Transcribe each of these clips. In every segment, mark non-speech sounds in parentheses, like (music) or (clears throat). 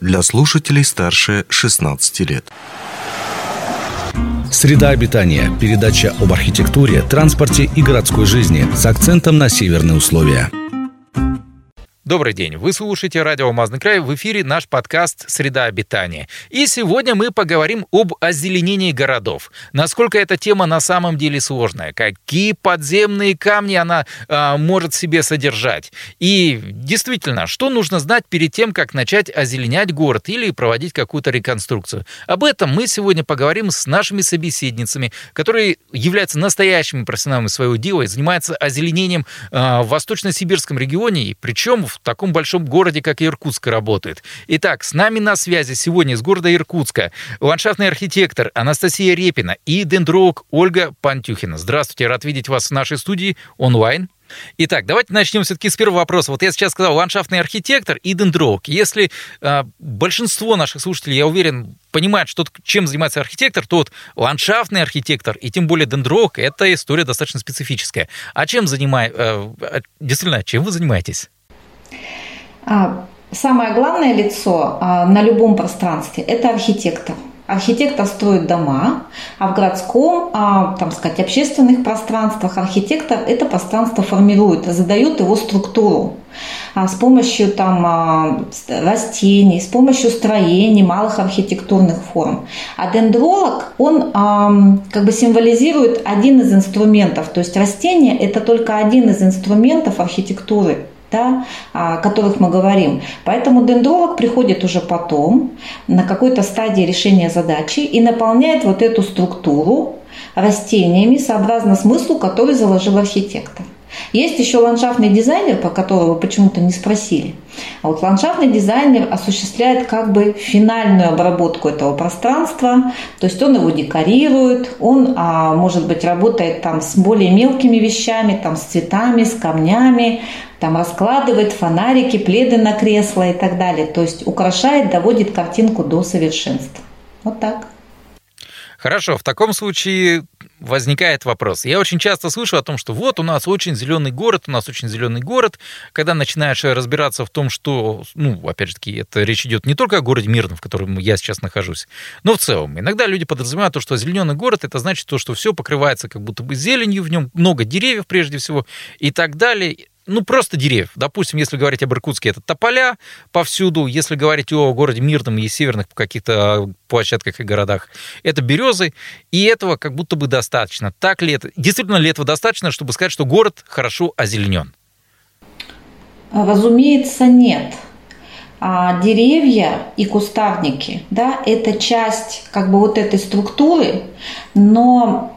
для слушателей старше 16 лет. Среда обитания. Передача об архитектуре, транспорте и городской жизни с акцентом на северные условия. Добрый день. Вы слушаете радио «Алмазный край». В эфире наш подкаст «Среда обитания». И сегодня мы поговорим об озеленении городов. Насколько эта тема на самом деле сложная. Какие подземные камни она э, может себе содержать. И действительно, что нужно знать перед тем, как начать озеленять город или проводить какую-то реконструкцию. Об этом мы сегодня поговорим с нашими собеседницами, которые являются настоящими профессионалами своего дела и занимаются озеленением э, в Восточно-Сибирском регионе. Причем в в таком большом городе, как Иркутск, работает. Итак, с нами на связи сегодня из города Иркутска ландшафтный архитектор Анастасия Репина и дендролог Ольга Пантюхина. Здравствуйте, рад видеть вас в нашей студии онлайн. Итак, давайте начнем все-таки с первого вопроса. Вот я сейчас сказал ландшафтный архитектор и дендролог. Если э, большинство наших слушателей, я уверен, понимают, что, чем занимается архитектор, то вот ландшафтный архитектор и тем более дендролог – это история достаточно специфическая. А чем занимаете? Э, действительно, чем вы занимаетесь? А, самое главное лицо а, на любом пространстве – это архитектор. Архитектор строит дома, а в городском, а, там сказать, общественных пространствах архитектор это пространство формирует, задает его структуру с помощью там, растений, с помощью строений, малых архитектурных форм. А дендролог, он как бы символизирует один из инструментов, то есть растение – это только один из инструментов архитектуры да, о которых мы говорим. Поэтому дендролог приходит уже потом на какой-то стадии решения задачи и наполняет вот эту структуру растениями сообразно смыслу, который заложил архитектор. Есть еще ландшафтный дизайнер, по которому вы почему-то не спросили. А вот ландшафтный дизайнер осуществляет как бы финальную обработку этого пространства, то есть он его декорирует, он, а, может быть, работает там с более мелкими вещами, там с цветами, с камнями, там раскладывает фонарики, пледы на кресло и так далее. То есть украшает, доводит картинку до совершенства. Вот так. Хорошо, в таком случае возникает вопрос. Я очень часто слышу о том, что вот у нас очень зеленый город, у нас очень зеленый город. Когда начинаешь разбираться в том, что, ну, опять же таки, это речь идет не только о городе Мирном, в котором я сейчас нахожусь, но в целом. Иногда люди подразумевают то, что зеленый город, это значит то, что все покрывается как будто бы зеленью, в нем много деревьев прежде всего и так далее ну, просто деревьев. Допустим, если говорить об Иркутске, это тополя повсюду. Если говорить о городе Мирном и северных каких-то а, площадках и городах, это березы. И этого как будто бы достаточно. Так ли это? Действительно ли этого достаточно, чтобы сказать, что город хорошо озеленен? Разумеется, нет. А деревья и кустарники, да, это часть как бы вот этой структуры, но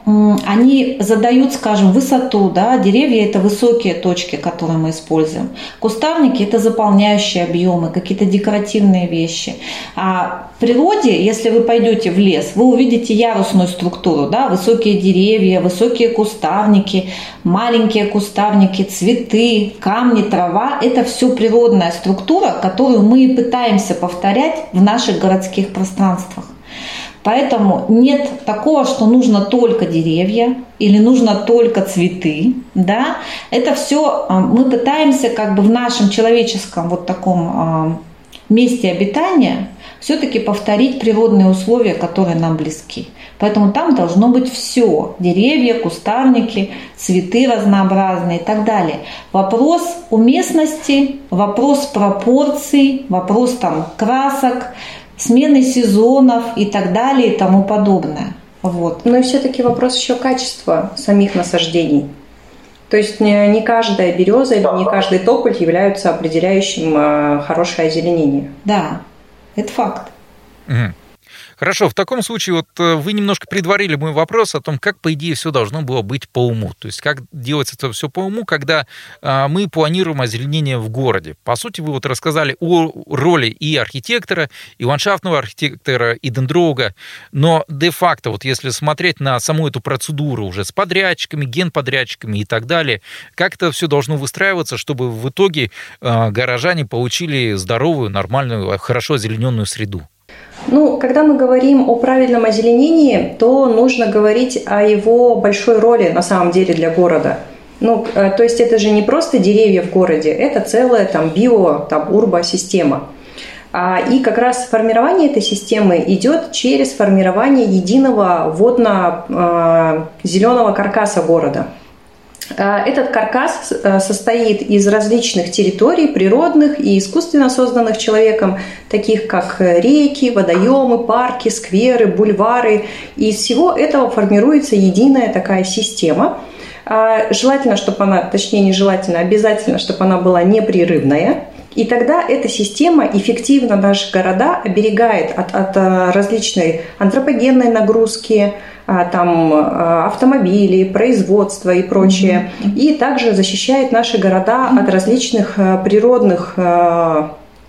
они задают, скажем, высоту, да, деревья это высокие точки, которые мы используем. Кустарники это заполняющие объемы, какие-то декоративные вещи. А в природе, если вы пойдете в лес, вы увидите ярусную структуру, да, высокие деревья, высокие кустарники, маленькие кустарники, цветы, камни, трава. Это все природная структура, которую мы и пытаемся повторять в наших городских пространствах. Поэтому нет такого, что нужно только деревья или нужно только цветы. Да? Это все а, мы пытаемся как бы в нашем человеческом вот таком а, месте обитания все-таки повторить природные условия, которые нам близки. Поэтому там должно быть все. Деревья, кустарники, цветы разнообразные и так далее. Вопрос уместности, вопрос пропорций, вопрос там красок, смены сезонов и так далее и тому подобное. Вот. Но все-таки вопрос еще качества самих насаждений. То есть не каждая береза или не каждый тополь являются определяющим э, хорошее озеленение. Да, это факт. Угу. Хорошо, в таком случае вот э, вы немножко предварили мой вопрос о том, как, по идее, все должно было быть по уму. То есть как делается это все по уму, когда а, мы планируем озеленение в городе. По сути, вы вот рассказали о роли и архитектора, и ландшафтного архитектора, и дендролога, но де-факто, вот если смотреть на саму эту процедуру уже с подрядчиками, генподрядчиками и так далее, как это все должно выстраиваться, чтобы в итоге а, горожане получили здоровую, нормальную, хорошо озелененную среду? Ну, когда мы говорим о правильном озеленении, то нужно говорить о его большой роли на самом деле для города. Ну, э, то есть это же не просто деревья в городе, это целая там био, там урбо-система. А, и как раз формирование этой системы идет через формирование единого водно-зеленого а, каркаса города. А, этот каркас состоит из различных территорий, природных и искусственно созданных человеком, таких как реки, водоемы, парки, скверы, бульвары. И из всего этого формируется единая такая система – Желательно, чтобы она, точнее не желательно, обязательно, чтобы она была непрерывная. И тогда эта система эффективно наши города оберегает от, от э, различной антропогенной нагрузки, там, э, автомобилей, производства и прочее. Mm-hmm. И также защищает наши города mm-hmm. от различных э, природных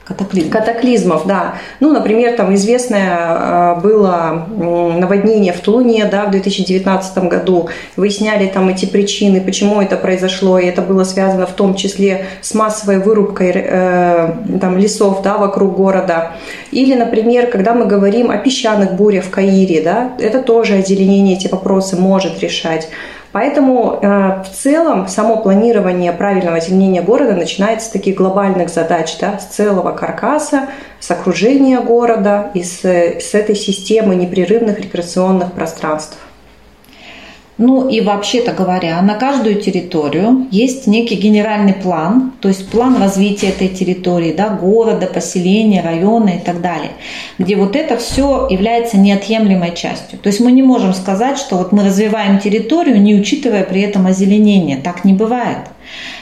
Катаклизмов. Катаклизмов, да. Ну, например, там известное а, было наводнение в Тулуне, да, в 2019 году. Выясняли там эти причины, почему это произошло, и это было связано в том числе с массовой вырубкой э, там, лесов, да, вокруг города. Или, например, когда мы говорим о песчаных бурях в Каире, да, это тоже озеленение эти вопросы может решать. Поэтому э, в целом само планирование правильного озеленения города начинается с таких глобальных задач, да, с целого каркаса, с окружения города и с, с этой системы непрерывных рекреационных пространств. Ну и вообще-то говоря, на каждую территорию есть некий генеральный план, то есть план развития этой территории, да, города, поселения, района и так далее, где вот это все является неотъемлемой частью. То есть мы не можем сказать, что вот мы развиваем территорию, не учитывая при этом озеленение. Так не бывает.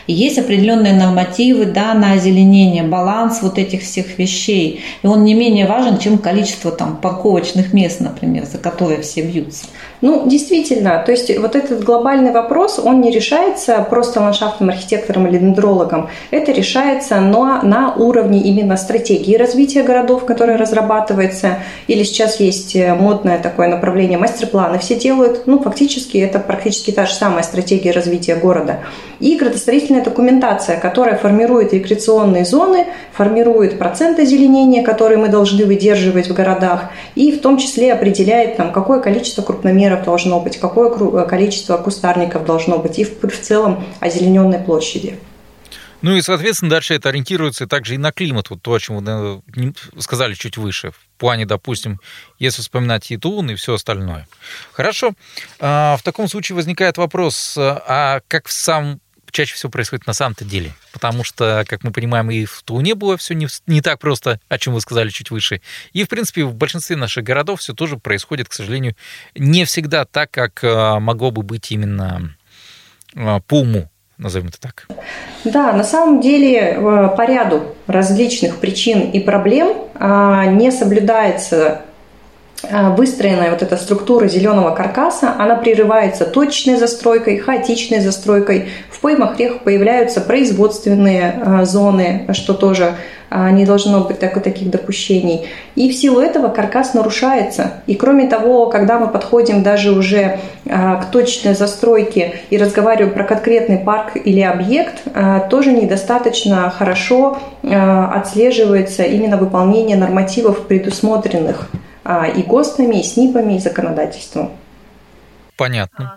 Есть определенные нормативы да, на озеленение, баланс вот этих всех вещей. И он не менее важен, чем количество там, парковочных мест, например, за которые все бьются. Ну, действительно, то есть вот этот глобальный вопрос, он не решается просто ландшафтным архитектором или дендрологом. Это решается на, на уровне именно стратегии развития городов, которая разрабатывается. Или сейчас есть модное такое направление мастер-планы. Все делают, ну, фактически это практически та же самая стратегия развития города. И градостроительная документация, которая формирует рекреационные зоны, формирует процент озеленения, который мы должны выдерживать в городах, и в том числе определяет, там, какое количество крупномеров должно быть, какое количество кустарников должно быть, и в, в целом озелененной площади. Ну и, соответственно, дальше это ориентируется также и на климат, вот то, о чем вы сказали чуть выше, в плане, допустим, если вспоминать и Тулун, и все остальное. Хорошо. А, в таком случае возникает вопрос, а как сам чаще всего происходит на самом-то деле. Потому что, как мы понимаем, и в Туне было все не, не так просто, о чем вы сказали чуть выше. И, в принципе, в большинстве наших городов все тоже происходит, к сожалению, не всегда так, как э, могло бы быть именно э, по уму назовем это так. Да, на самом деле э, по ряду различных причин и проблем не соблюдается а, выстроенная вот эта структура зеленого каркаса, она прерывается точечной застройкой, хаотичной застройкой. В поймах рек появляются производственные а, зоны, что тоже а, не должно быть так, таких допущений. И в силу этого каркас нарушается. И кроме того, когда мы подходим даже уже к точечной застройке и разговариваем про конкретный парк или объект, тоже недостаточно хорошо отслеживается именно выполнение нормативов, предусмотренных а, и ГОСТами, и СНИПами, и законодательством. Понятно.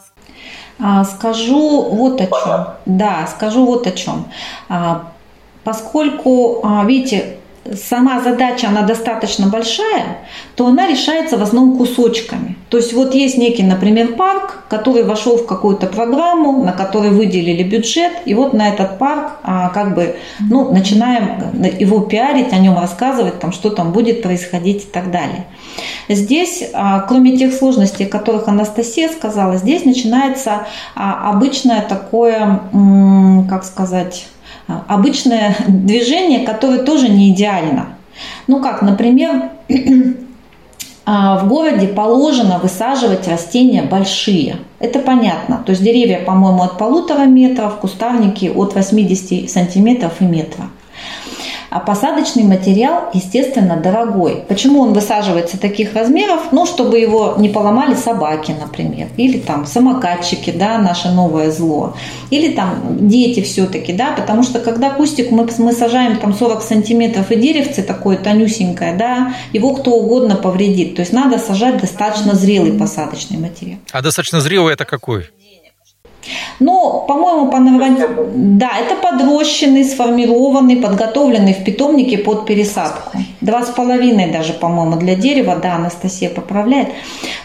А, скажу вот о чем. Да, скажу вот о чем. А, поскольку, видите, сама задача, она достаточно большая, то она решается в основном кусочками. То есть вот есть некий, например, парк, который вошел в какую-то программу, на который выделили бюджет, и вот на этот парк а, как бы, ну, начинаем его пиарить, о нем рассказывать, там, что там будет происходить и так далее. Здесь, а, кроме тех сложностей, о которых Анастасия сказала, здесь начинается а, обычное такое, как сказать, обычное движение, которое тоже не идеально. Ну как, например, (clears throat) а, в городе положено высаживать растения большие. Это понятно. То есть деревья, по-моему, от полутора метров, кустарники от 80 сантиметров и метра. А посадочный материал, естественно, дорогой. Почему он высаживается таких размеров? Ну, чтобы его не поломали собаки, например, или там самокатчики, да, наше новое зло, или там дети все-таки, да, потому что когда кустик мы, мы сажаем там 40 сантиметров и деревце такое тонюсенькое, да, его кто угодно повредит. То есть надо сажать достаточно зрелый посадочный материал. А достаточно зрелый это какой? Но, по-моему, по норма... да, это подрощенный, сформированный, подготовленный в питомнике под пересадку. Два с половиной даже, по-моему, для дерева, да, Анастасия поправляет.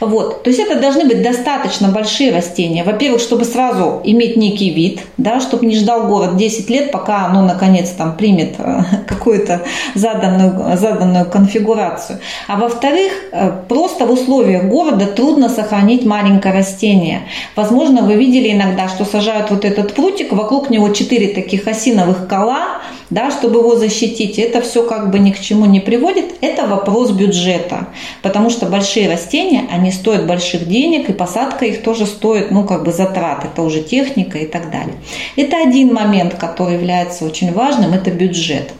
Вот, то есть это должны быть достаточно большие растения. Во-первых, чтобы сразу иметь некий вид, да, чтобы не ждал город 10 лет, пока оно, наконец, там примет э, (laughs) какую-то заданную, заданную конфигурацию. А во-вторых, э, просто в условиях города трудно сохранить маленькое растение. Возможно, вы видели иногда, что сажают вот этот прутик, вокруг него четыре таких осиновых кола, да, чтобы его защитить. Это все как бы ни к чему не приводит. Это вопрос бюджета, потому что большие растения, они стоят больших денег, и посадка их тоже стоит, ну, как бы затрат. Это уже техника и так далее. Это один момент, который является очень важным, это бюджет.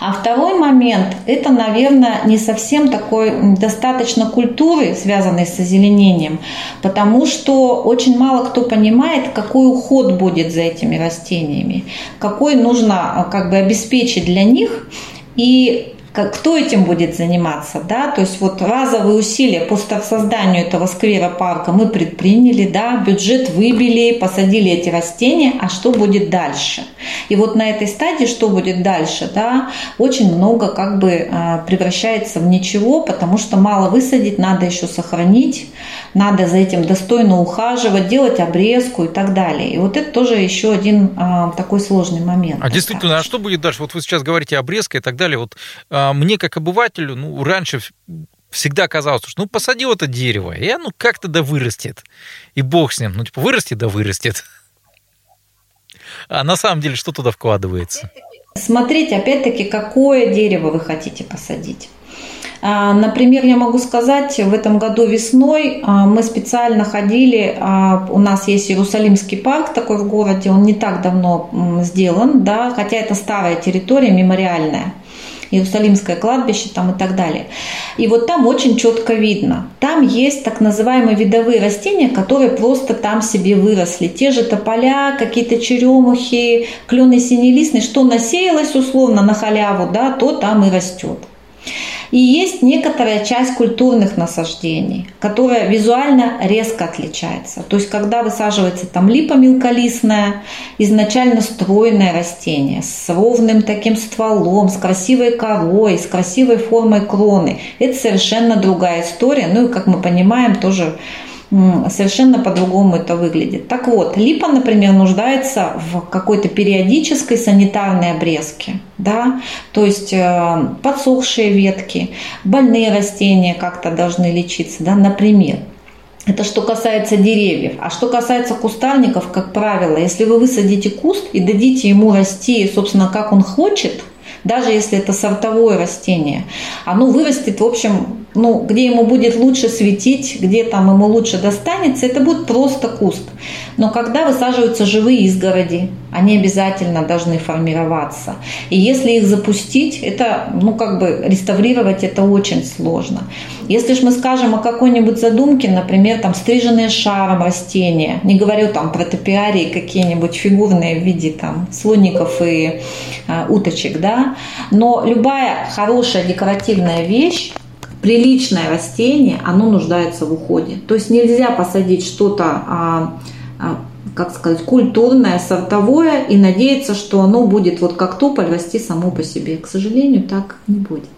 А второй момент – это, наверное, не совсем такой достаточно культуры, связанной с озеленением, потому что очень мало кто понимает, какой уход будет за этими растениями, какой нужно как бы обеспечить для них. И кто этим будет заниматься, да, то есть вот разовые усилия по созданию этого сквера парка мы предприняли, да, бюджет выбили, посадили эти растения, а что будет дальше? И вот на этой стадии, что будет дальше, да, очень много как бы а, превращается в ничего, потому что мало высадить, надо еще сохранить, надо за этим достойно ухаживать, делать обрезку и так далее. И вот это тоже еще один а, такой сложный момент. А действительно, а что будет дальше? Вот вы сейчас говорите обрезка и так далее. Вот а, мне как обывателю, ну, раньше всегда казалось, что ну посадил это дерево, и оно как-то да вырастет. И бог с ним. Ну, типа, вырастет, да вырастет. А на самом деле, что туда вкладывается? Смотрите, опять-таки, какое дерево вы хотите посадить. А, например, я могу сказать, в этом году весной а, мы специально ходили, а, у нас есть Иерусалимский парк такой в городе, он не так давно сделан, да, хотя это старая территория, мемориальная. Иерусалимское кладбище там и так далее. И вот там очень четко видно. Там есть так называемые видовые растения, которые просто там себе выросли. Те же тополя, какие-то черемухи, клены синелистные, что насеялось условно на халяву, да, то там и растет. И есть некоторая часть культурных насаждений, которая визуально резко отличается. То есть, когда высаживается там липа мелколистная, изначально стройное растение с ровным таким стволом, с красивой корой, с красивой формой кроны, это совершенно другая история. Ну и, как мы понимаем, тоже совершенно по-другому это выглядит. Так вот, липа, например, нуждается в какой-то периодической санитарной обрезке. Да? То есть э, подсохшие ветки, больные растения как-то должны лечиться, да? например. Это что касается деревьев. А что касается кустарников, как правило, если вы высадите куст и дадите ему расти, собственно, как он хочет, даже если это сортовое растение, оно вырастет, в общем, ну, где ему будет лучше светить, где там ему лучше достанется, это будет просто куст. Но когда высаживаются живые изгороди, они обязательно должны формироваться. И если их запустить, это, ну, как бы реставрировать это очень сложно. Если же мы скажем о какой-нибудь задумке, например, там стриженные шаром растения, не говорю там про топиарии какие-нибудь фигурные в виде там слоников и э, уточек, да, но любая хорошая декоративная вещь, приличное растение, оно нуждается в уходе. То есть нельзя посадить что-то, а, а, как сказать, культурное, сортовое и надеяться, что оно будет вот как тополь расти само по себе. К сожалению, так не будет.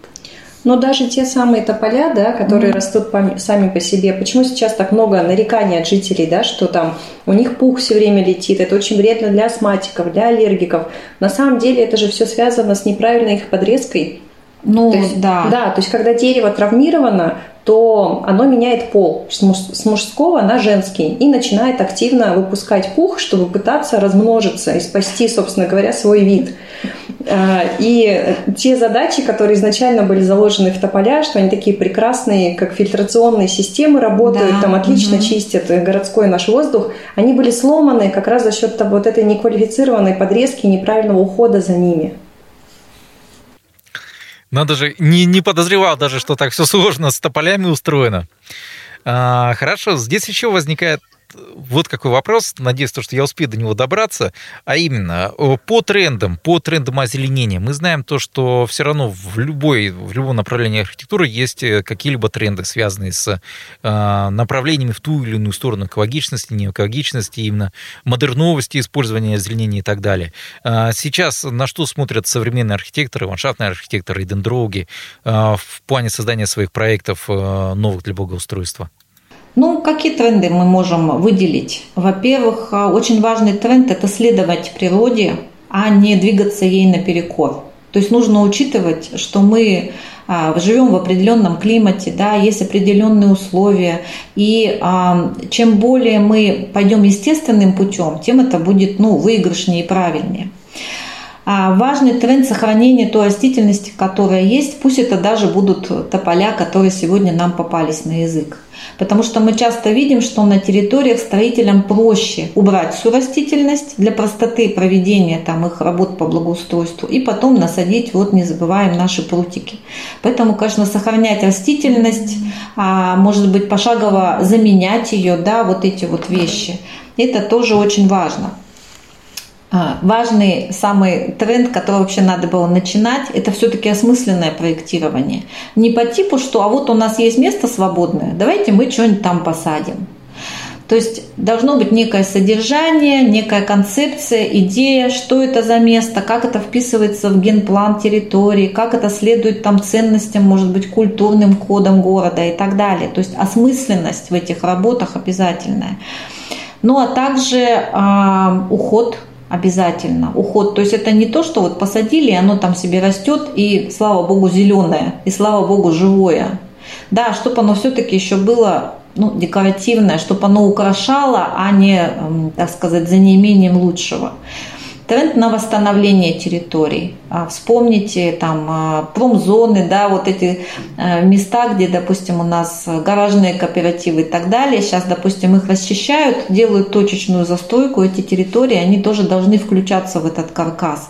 Но даже те самые тополя, да, которые mm-hmm. растут сами по себе, почему сейчас так много нареканий от жителей, да, что там у них пух все время летит, это очень вредно для астматиков, для аллергиков. На самом деле это же все связано с неправильной их подрезкой ну, то есть, да. Да, то есть когда дерево травмировано, то оно меняет пол с мужского на женский и начинает активно выпускать пух, чтобы пытаться размножиться и спасти, собственно говоря, свой вид. А, и те задачи, которые изначально были заложены в тополя, что они такие прекрасные, как фильтрационные системы работают, да. там отлично угу. чистят городской наш воздух, они были сломаны как раз за счет вот этой неквалифицированной подрезки и неправильного ухода за ними. Надо же, не, не подозревал даже, что так все сложно с тополями устроено. А, хорошо, здесь еще возникает вот какой вопрос, надеюсь, то, что я успею до него добраться, а именно по трендам, по трендам озеленения. Мы знаем то, что все равно в, любой, в любом направлении архитектуры есть э, какие-либо тренды, связанные с э, направлениями в ту или иную сторону экологичности, не экологичности, именно модерновости использования озеленения и так далее. А сейчас на что смотрят современные архитекторы, ландшафтные архитекторы и дендроги э, в плане создания своих проектов новых для благоустройства? Ну, какие тренды мы можем выделить? Во-первых, а, очень важный тренд – это следовать природе, а не двигаться ей наперекор. То есть нужно учитывать, что мы а, живем в определенном климате, да, есть определенные условия, и а, чем более мы пойдем естественным путем, тем это будет ну, выигрышнее и правильнее. А важный тренд сохранения той растительности, которая есть, пусть это даже будут тополя, которые сегодня нам попались на язык. Потому что мы часто видим, что на территориях строителям проще убрать всю растительность для простоты проведения там, их работ по благоустройству и потом насадить, вот не забываем, наши прутики. Поэтому, конечно, сохранять растительность, а, может быть, пошагово заменять ее, да, вот эти вот вещи, это тоже очень важно. А, важный самый тренд, который вообще надо было начинать, это все-таки осмысленное проектирование. Не по типу, что а вот у нас есть место свободное, давайте мы что-нибудь там посадим. То есть должно быть некое содержание, некая концепция, идея, что это за место, как это вписывается в генплан территории, как это следует там ценностям, может быть, культурным кодам города и так далее. То есть осмысленность в этих работах обязательная. Ну а также э, уход обязательно уход. То есть это не то, что вот посадили, и оно там себе растет, и слава богу зеленое, и слава богу живое. Да, чтобы оно все-таки еще было ну, декоративное, чтобы оно украшало, а не, так сказать, за неимением лучшего. Тренд на восстановление территорий. А, вспомните там а, промзоны, да, вот эти э, места, где, допустим, у нас гаражные кооперативы и так далее. Сейчас, допустим, их расчищают, делают точечную застройку. Эти территории, они тоже должны включаться в этот каркас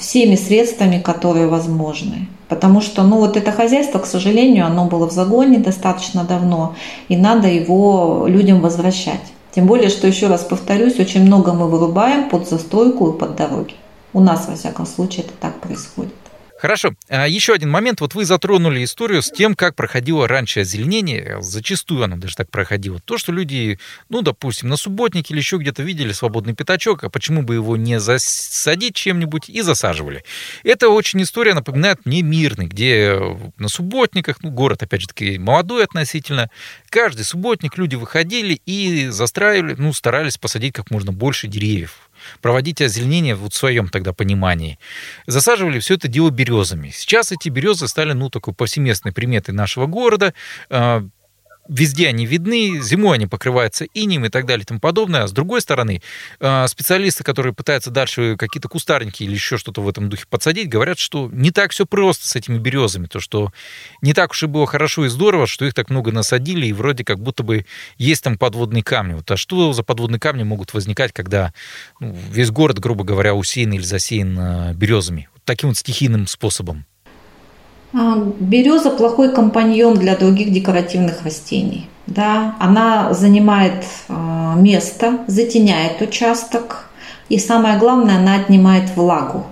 всеми средствами, которые возможны. Потому что, ну, вот это хозяйство, к сожалению, оно было в загоне достаточно давно, и надо его людям возвращать. Тем более, что, еще раз повторюсь, очень много мы вырубаем под застройку и под дороги. У нас, во всяком случае, это так происходит. Хорошо. А еще один момент. Вот вы затронули историю с тем, как проходило раньше озеленение. Зачастую оно даже так проходило. То, что люди, ну, допустим, на субботнике или еще где-то видели свободный пятачок, а почему бы его не засадить чем-нибудь и засаживали. Это очень история напоминает мне мирный, где на субботниках, ну, город, опять же таки, молодой относительно, каждый субботник люди выходили и застраивали, ну, старались посадить как можно больше деревьев проводить озеленение вот в своем тогда понимании. Засаживали все это дело березами. Сейчас эти березы стали, ну, такой повсеместной приметой нашего города. Везде они видны, зимой они покрываются инем и так далее и тому подобное. А с другой стороны, а, специалисты, которые пытаются дальше какие-то кустарники или еще что-то в этом духе подсадить, говорят, что не так все просто с этими березами, то что не так уж и было хорошо и здорово, что их так много насадили, и вроде как будто бы есть там подводные камни. Вот, а что за подводные камни могут возникать, когда ну, весь город, грубо говоря, усеян или засеян а, березами? Вот таким вот стихийным способом. А, береза плохой компаньон для других декоративных растений. Да, она занимает а, место, затеняет участок, и самое главное, она отнимает влагу.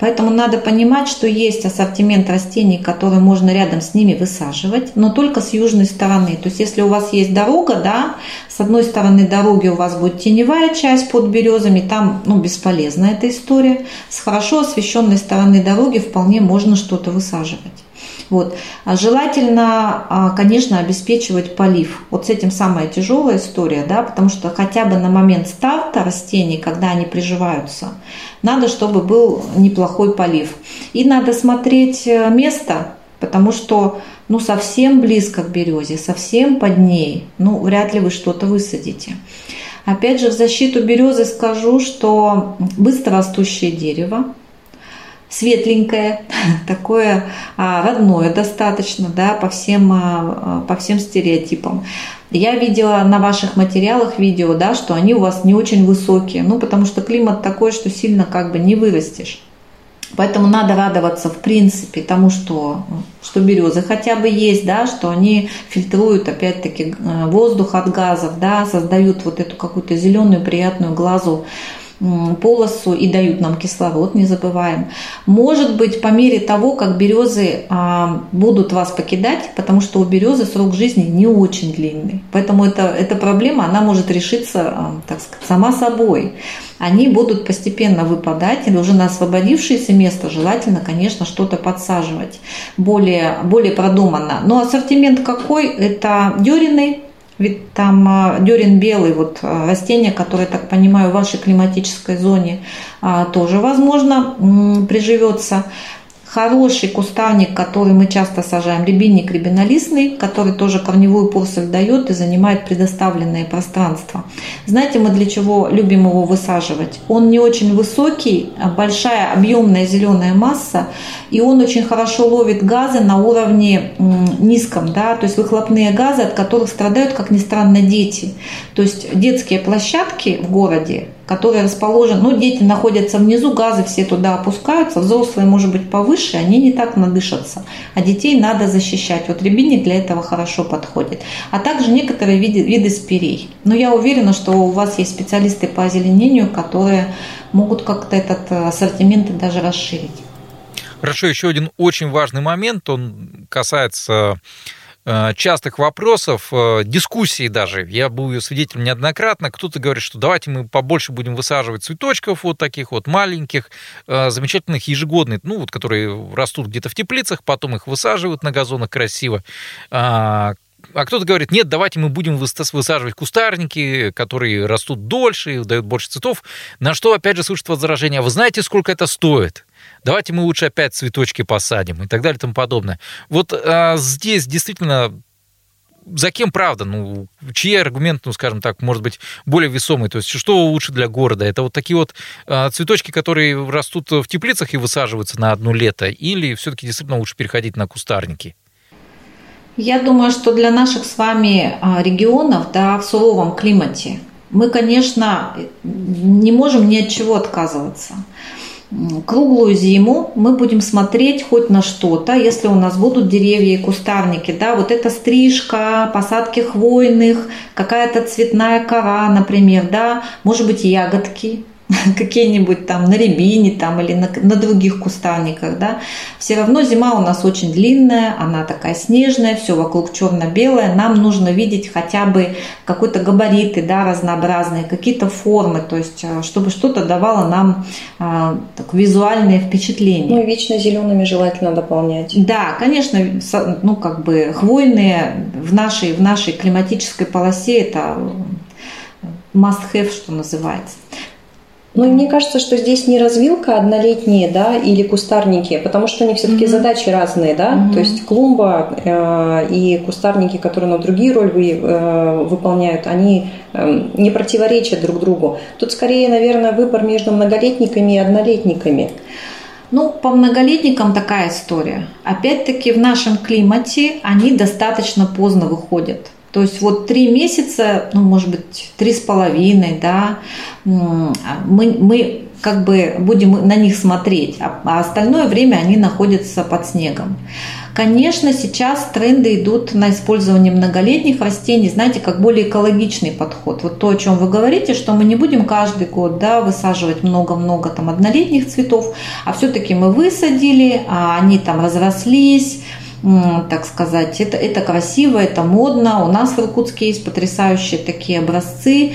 Поэтому надо понимать, что есть ассортимент растений, которые можно рядом с ними высаживать, но только с южной стороны. То есть если у вас есть дорога, да, с одной стороны дороги у вас будет теневая часть под березами, там ну, бесполезна эта история. С хорошо освещенной стороны дороги вполне можно что-то высаживать. Вот. А желательно, а, конечно, обеспечивать полив. Вот с этим самая тяжелая история, да, потому что хотя бы на момент старта растений, когда они приживаются, надо, чтобы был неплохой полив. И надо смотреть э, место, потому что ну, совсем близко к березе, совсем под ней, ну, вряд ли вы что-то высадите. Опять же, в защиту березы скажу, что быстрорастущее дерево, светленькое, (laughs) такое а, родное достаточно, да, по всем, а, по всем стереотипам. Я видела на ваших материалах видео, да, что они у вас не очень высокие, ну, потому что климат такой, что сильно как бы не вырастешь. Поэтому надо радоваться в принципе тому, что, что березы хотя бы есть, да, что они фильтруют опять-таки э, воздух от газов, да, создают вот эту какую-то зеленую приятную глазу полосу и дают нам кислород, не забываем. Может быть, по мере того, как березы а, будут вас покидать, потому что у березы срок жизни не очень длинный. Поэтому это, эта проблема, она может решиться, а, так сказать, сама собой. Они будут постепенно выпадать, или уже на освободившееся место желательно, конечно, что-то подсаживать более, более продуманно. Но ассортимент какой? Это дерины, ведь там а, дерен белый, вот а, растение, которое, так понимаю, в вашей климатической зоне а, тоже, возможно, приживется хороший кустарник, который мы часто сажаем, рябинник рябинолистный, который тоже корневую поросль дает и занимает предоставленное пространство. Знаете, мы для чего любим его высаживать? Он не очень высокий, а большая объемная зеленая масса, и он очень хорошо ловит газы на уровне низком, да, то есть выхлопные газы, от которых страдают, как ни странно, дети. То есть детские площадки в городе, которые расположены, ну, дети находятся внизу, газы все туда опускаются, взрослые, может быть, повыше, они не так надышатся. А детей надо защищать. Вот рябинник для этого хорошо подходит. А также некоторые виды, виды спирей. Но я уверена, что у вас есть специалисты по озеленению, которые могут как-то этот э, ассортимент даже расширить. Хорошо, еще один очень важный момент, он касается частых вопросов, э, дискуссий даже. Я был ее свидетелем неоднократно. Кто-то говорит, что давайте мы побольше будем высаживать цветочков вот таких вот маленьких, э, замечательных, ежегодных, ну вот, которые растут где-то в теплицах, потом их высаживают на газонах красиво. А, а кто-то говорит, нет, давайте мы будем высаживать кустарники, которые растут дольше и дают больше цветов. На что, опять же, слышит возражение, а вы знаете, сколько это стоит? Давайте мы лучше опять цветочки посадим и так далее и тому подобное. Вот а, здесь действительно за кем правда? Ну, чьи аргументы, ну, скажем так, может быть, более весомые? То есть, что лучше для города? Это вот такие вот а, цветочки, которые растут в теплицах и высаживаются на одно лето? Или все-таки действительно лучше переходить на кустарники? Я думаю, что для наших с вами а, регионов, да, в суровом климате, мы, конечно, не можем ни от чего отказываться круглую зиму мы будем смотреть хоть на что-то, если у нас будут деревья и кустарники, да, вот эта стрижка, посадки хвойных, какая-то цветная кора, например, да, может быть ягодки, (laughs) какие-нибудь там на рябине там, или на, на других кустарниках, да, все равно зима у нас очень длинная, она такая снежная, все вокруг черно-белое, нам нужно видеть хотя бы какой-то габариты, да, разнообразные, какие-то формы, то есть э, чтобы что-то давало нам а, так, визуальное впечатление. Ну и вечно зелеными желательно дополнять. Да, конечно, ну как бы хвойные в нашей, в нашей климатической полосе это must-have, что называется. Ну, мне кажется, что здесь не развилка однолетние, да, или кустарники, потому что они все-таки mm-hmm. задачи разные, да, mm-hmm. то есть клумба э, и кустарники, которые на другие роли э, выполняют, они э, не противоречат друг другу. Тут скорее, наверное, выбор между многолетниками и однолетниками. Ну, по многолетникам такая история. Опять-таки в нашем климате они достаточно поздно выходят. То есть вот три месяца, ну, может быть, три с половиной, да, мы, мы как бы будем на них смотреть, а, а остальное время они находятся под снегом. Конечно, сейчас тренды идут на использование многолетних растений, знаете, как более экологичный подход. Вот то, о чем вы говорите, что мы не будем каждый год да, высаживать много-много там однолетних цветов, а все-таки мы высадили, а они там разрослись, так сказать, это, это красиво, это модно. У нас в Иркутске есть потрясающие такие образцы,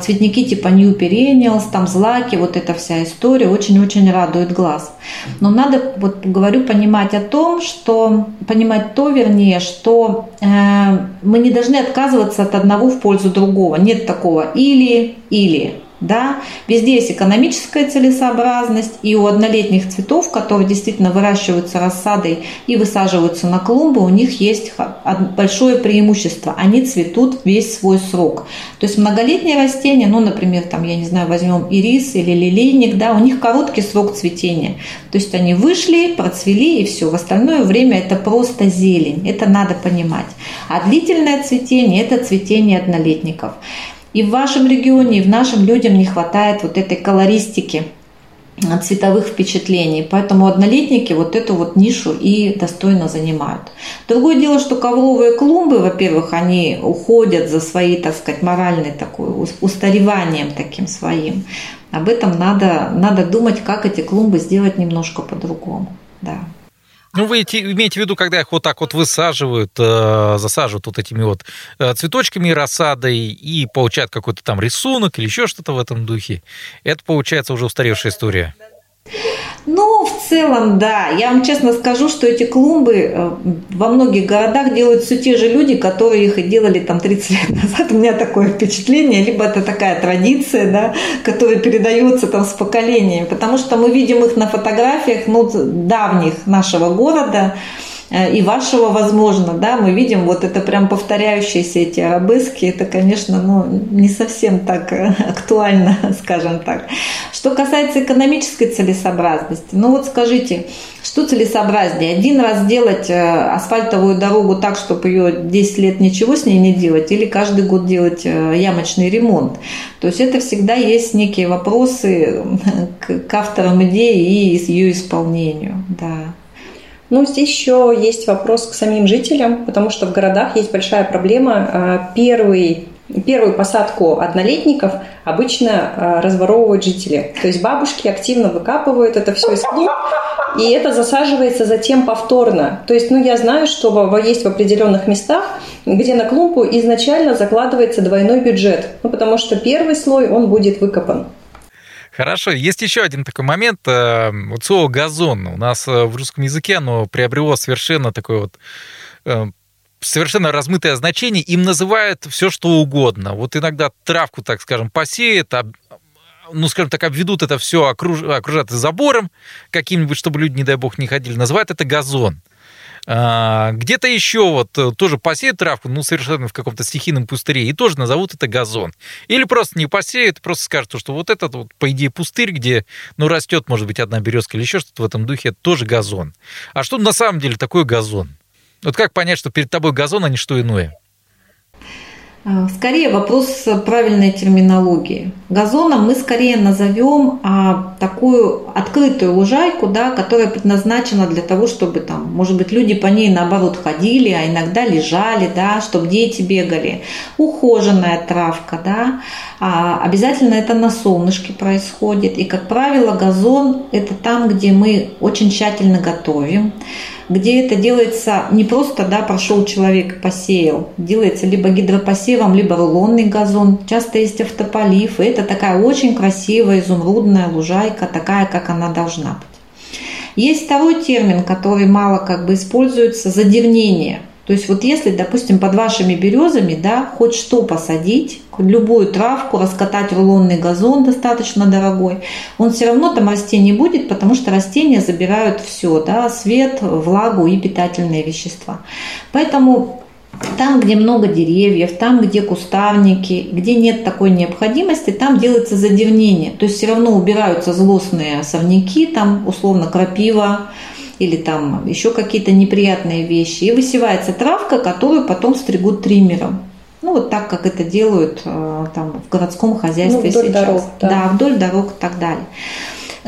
цветники типа New Perennials, там злаки, вот эта вся история очень-очень радует глаз. Но надо, вот говорю, понимать о том, что, понимать то, вернее, что э, мы не должны отказываться от одного в пользу другого. Нет такого или-или. Да? Везде есть экономическая целесообразность, и у однолетних цветов, которые действительно выращиваются рассадой и высаживаются на клумбы, у них есть большое преимущество. Они цветут весь свой срок. То есть многолетние растения, ну, например, там, я не знаю, возьмем ирис или лилейник, да, у них короткий срок цветения. То есть они вышли, процвели и все. В остальное время это просто зелень. Это надо понимать. А длительное цветение – это цветение однолетников. И в вашем регионе, и в нашем людям не хватает вот этой колористики. цветовых впечатлений. Поэтому однолетники вот эту вот нишу и достойно занимают. Другое дело, что ковровые клумбы, во-первых, они уходят за свои, так сказать, моральной такой устареванием таким своим. Об этом надо, надо думать, как эти клумбы сделать немножко по-другому. Да. Ну, вы имеете в виду, когда их вот так вот высаживают, э, засаживают вот этими вот э, цветочками рассадой и получают какой-то там рисунок или еще что-то в этом духе. Это получается уже устаревшая история. Ну, в целом, да. Я вам честно скажу, что эти клумбы э, во многих городах делают все те же люди, которые их и делали там 30 лет назад. У меня такое впечатление. Либо это такая традиция, да, которая передается там с поколениями. Потому что мы видим их на фотографиях ну, давних нашего города. Э, и вашего, возможно, да, мы видим вот это прям повторяющиеся эти арабески, это, конечно, ну, не совсем так э, (laughs) актуально, (laughs) скажем так. Что касается экономической целесообразности, ну вот скажите, что целесообразнее? Один раз делать э, асфальтовую дорогу так, чтобы ее 10 лет ничего с ней не делать, или каждый год делать ямочный ремонт? То есть это всегда есть некие вопросы к авторам идеи и ее исполнению, да. Ну, здесь еще есть вопрос к самим жителям, потому что в городах есть большая проблема. А, первый Первую посадку однолетников обычно а, разворовывают жители. То есть бабушки активно выкапывают это все из клуб, и это засаживается затем повторно. То есть, ну, я знаю, что есть в определенных местах, где на клумбу изначально закладывается двойной бюджет, ну, потому что первый слой, он будет выкопан. Хорошо. Есть еще один такой момент. Э, вот слово «газон» у нас э, в русском языке оно приобрело совершенно такое вот э, совершенно размытое значение. Им называют все, что угодно. Вот иногда травку, так скажем, посеют, ну, скажем так, обведут это все, окруж... окружат забором каким-нибудь, чтобы люди, не дай бог, не ходили. Называют это газон. А, где-то еще вот э, тоже посеют травку, ну, совершенно в каком-то стихийном пустыре, и тоже назовут это газон. Или просто не посеют, просто скажут, что вот этот, вот, по идее, пустырь, где, ну, растет, может быть, одна березка или еще что-то в этом духе, это тоже газон. А что на самом деле такое газон? Вот как понять, что перед тобой газон, а не что иное? А, скорее вопрос правильной терминологии. Газоном мы скорее назовем а, такую открытую лужайку, да, которая предназначена для того, чтобы там, может быть, люди по ней наоборот ходили, а иногда лежали, да, чтобы дети бегали. Ухоженная травка, да. А, обязательно это на солнышке происходит. И, как правило, газон – это там, где мы очень тщательно готовим где это делается не просто, да, прошел человек, посеял, делается либо гидропосевом, либо рулонный газон, часто есть автополив, и это такая очень красивая изумрудная лужайка, такая, как она должна быть. Есть второй термин, который мало как бы используется – задернение. То есть вот если, допустим, под вашими березами, да, хоть что посадить, любую травку, раскатать рулонный газон достаточно дорогой, он все равно там расти не будет, потому что растения забирают все, да, свет, влагу и питательные вещества. Поэтому там, где много деревьев, там, где кустарники, где нет такой необходимости, там делается задернение. То есть все равно убираются злостные сорняки, там условно крапива, или там еще какие-то неприятные вещи. И высевается травка, которую потом стригут триммером. Ну, вот так, как это делают э, там, в городском хозяйстве ну, вдоль сейчас. Дорог, да. да, вдоль дорог и так далее.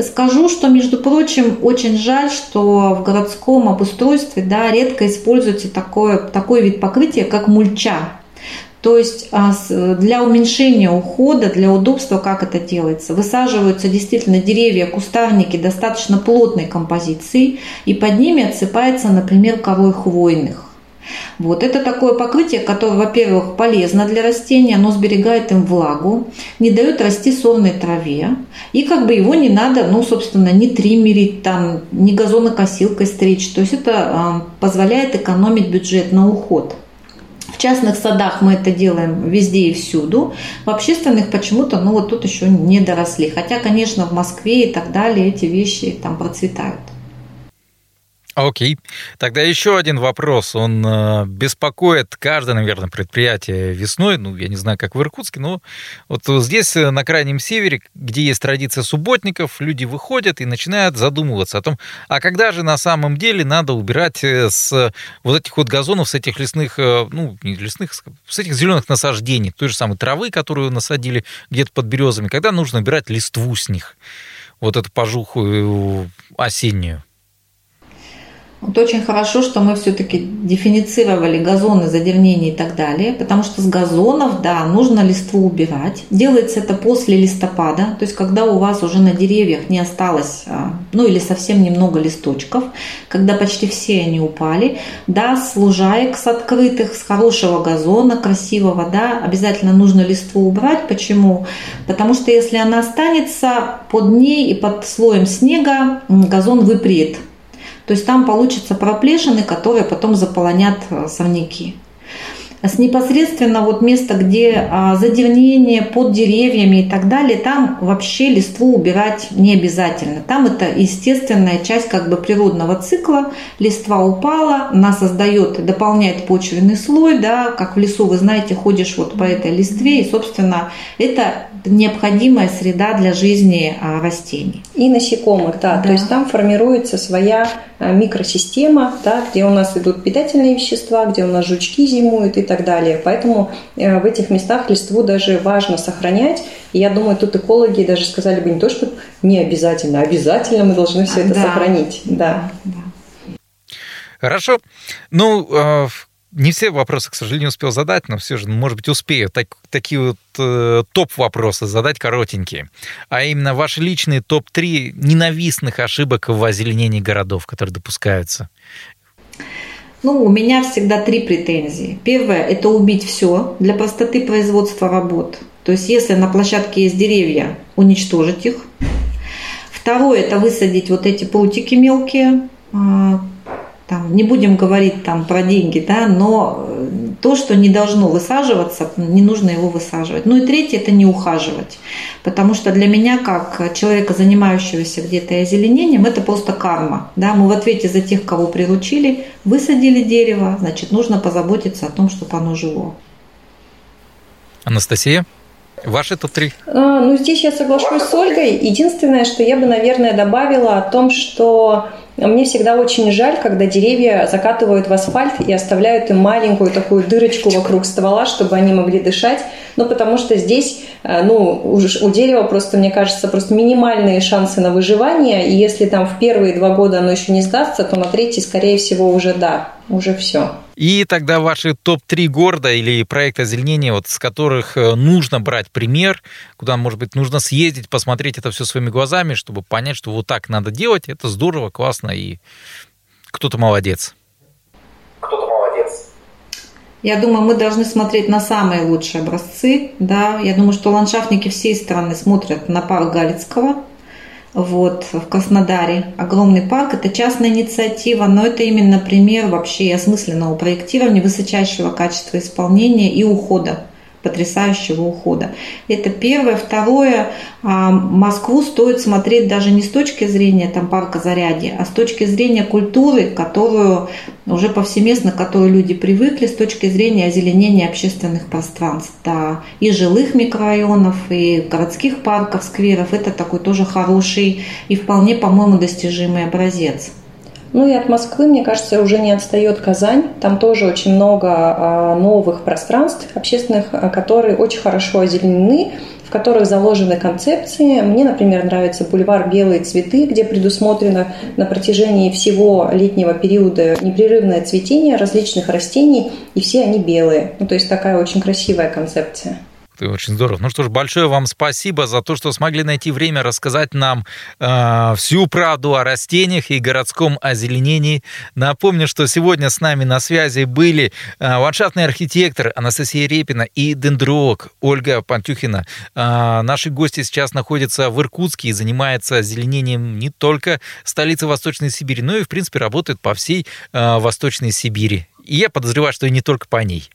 Скажу, что, между прочим, очень жаль, что в городском обустройстве да, редко используется такое, такой вид покрытия, как мульча. То есть а, для уменьшения ухода, для удобства, как это делается, высаживаются действительно деревья, кустарники достаточно плотной композиции, и под ними отсыпается, например, корой хвойных. Вот это такое покрытие, которое, во-первых, полезно для растения, оно сберегает им влагу, не дает расти сорной траве, и как бы его не надо, ну, собственно, не триммерить, там, не газонокосилкой стричь. То есть это а, позволяет экономить бюджет на уход. Частных садах мы это делаем везде и всюду. В общественных почему-то, ну вот тут еще не доросли. Хотя, конечно, в Москве и так далее эти вещи там процветают. Окей. Тогда еще один вопрос. Он э, беспокоит каждое, наверное, предприятие весной. Ну, я не знаю, как в Иркутске, но вот здесь, э, на крайнем севере, где есть традиция субботников, люди выходят и начинают задумываться о том, а когда же на самом деле надо убирать э, с вот этих вот газонов, с этих лесных, ну, не лесных, с этих зеленых насаждений, той же самой травы, которую насадили где-то под березами, когда нужно убирать листву с них. вот эту пожуху осеннюю? Вот очень хорошо, что мы все-таки дифференцировали газоны, задернение и так далее, потому что с газонов, да, нужно листву убирать. Делается это после листопада, то есть когда у вас уже на деревьях не осталось, а, ну или совсем немного листочков, когда почти все они упали, да, с лужаек, с открытых, с хорошего газона, красивого, да, обязательно нужно листву убрать. Почему? Потому что если она останется под ней и под слоем снега, газон выпреет то есть там получатся проплешины, которые потом заполонят э, сорняки. С непосредственно вот место, где а, задернение под деревьями и так далее, там вообще листву убирать не обязательно. Там это естественная часть как бы природного цикла. Листва упала, она создает, дополняет почвенный слой, да, как в лесу, вы знаете, ходишь вот по этой листве, и, собственно, это необходимая среда для жизни а, растений. И насекомых, да. да. То есть там формируется своя а, микросистема, да, где у нас идут питательные вещества, где у нас жучки зимуют и так далее. Поэтому э, в этих местах листву даже важно сохранять. И я думаю, тут экологи даже сказали бы не то, что не обязательно, а обязательно мы должны все это да. сохранить. Да. да. Хорошо. Ну, э, не все вопросы, к сожалению, успел задать, но все же, может быть, успею так, такие вот э, топ-вопросы задать коротенькие. А именно ваши личные топ-3 ненавистных ошибок в озеленении городов, которые допускаются. Ну, у меня всегда три претензии. Первое – это убить все для простоты производства работ. То есть, если на площадке есть деревья, уничтожить их. Второе – это высадить вот эти прутики мелкие, а, там, не будем говорить там про деньги, да, но э, то, что не должно высаживаться, не нужно его высаживать. Ну и третье – это не ухаживать. Потому что для меня, как человека, занимающегося где-то озеленением, это просто карма. Да? Мы в ответе за тех, кого приручили, высадили дерево, значит, нужно позаботиться о том, чтобы оно жило. Анастасия? Ваши топ-3? А, ну, здесь я соглашусь с Ольгой. Единственное, что я бы, наверное, добавила о том, что мне всегда очень жаль, когда деревья закатывают в асфальт и оставляют им маленькую такую дырочку вокруг ствола, чтобы они могли дышать. Ну, потому что здесь, э, ну, у дерева просто, мне кажется, просто минимальные шансы на выживание. И если там в первые два года оно еще не сдастся, то на третий, скорее всего, уже да, уже все. И тогда ваши топ-3 города или проекты озеленения, вот, с которых э, нужно брать пример, куда, может быть, нужно съездить, посмотреть это все своими глазами, чтобы понять, что вот так надо делать, это здорово, классно, и кто-то молодец. Кто-то молодец. Я думаю, мы должны смотреть на самые лучшие образцы. Да? Я думаю, что ландшафтники всей страны смотрят на парк Галицкого, вот, в Краснодаре. Огромный парк, это частная инициатива, но это именно пример вообще осмысленного проектирования, высочайшего качества исполнения и ухода потрясающего ухода. Это первое. Второе, а, Москву стоит смотреть даже не с точки зрения там, парка Зарядье, а с точки зрения культуры, которую уже повсеместно, к которой люди привыкли, с точки зрения озеленения общественных пространств. Да, и жилых микрорайонов, и городских парков, скверов. Это такой тоже хороший и вполне, по-моему, достижимый образец. Ну и от Москвы, мне кажется, уже не отстает Казань. Там тоже очень много а, новых пространств общественных, а, которые очень хорошо озеленены, в которых заложены концепции. Мне, например, нравится бульвар «Белые цветы», где предусмотрено на протяжении всего летнего периода непрерывное цветение различных растений, и все они белые. Ну, то есть такая очень красивая концепция. Очень здорово. Ну что ж, большое вам спасибо за то, что смогли найти время рассказать нам э, всю правду о растениях и городском озеленении. Напомню, что сегодня с нами на связи были э, ландшафтный архитектор Анастасия Репина и дендролог Ольга Пантюхина. Э, наши гости сейчас находятся в Иркутске и занимаются озеленением не только столицы Восточной Сибири, но и, в принципе, работают по всей э, Восточной Сибири. И я подозреваю, что и не только по ней.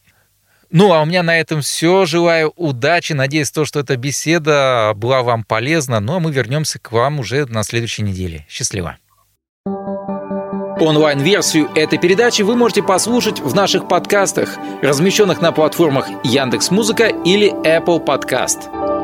Ну, а у меня на этом все. Желаю удачи. Надеюсь, то, что эта беседа была вам полезна. Ну, а мы вернемся к вам уже на следующей неделе. Счастливо. Онлайн-версию этой передачи вы можете послушать в наших подкастах, размещенных на платформах Яндекс.Музыка или Apple Podcast.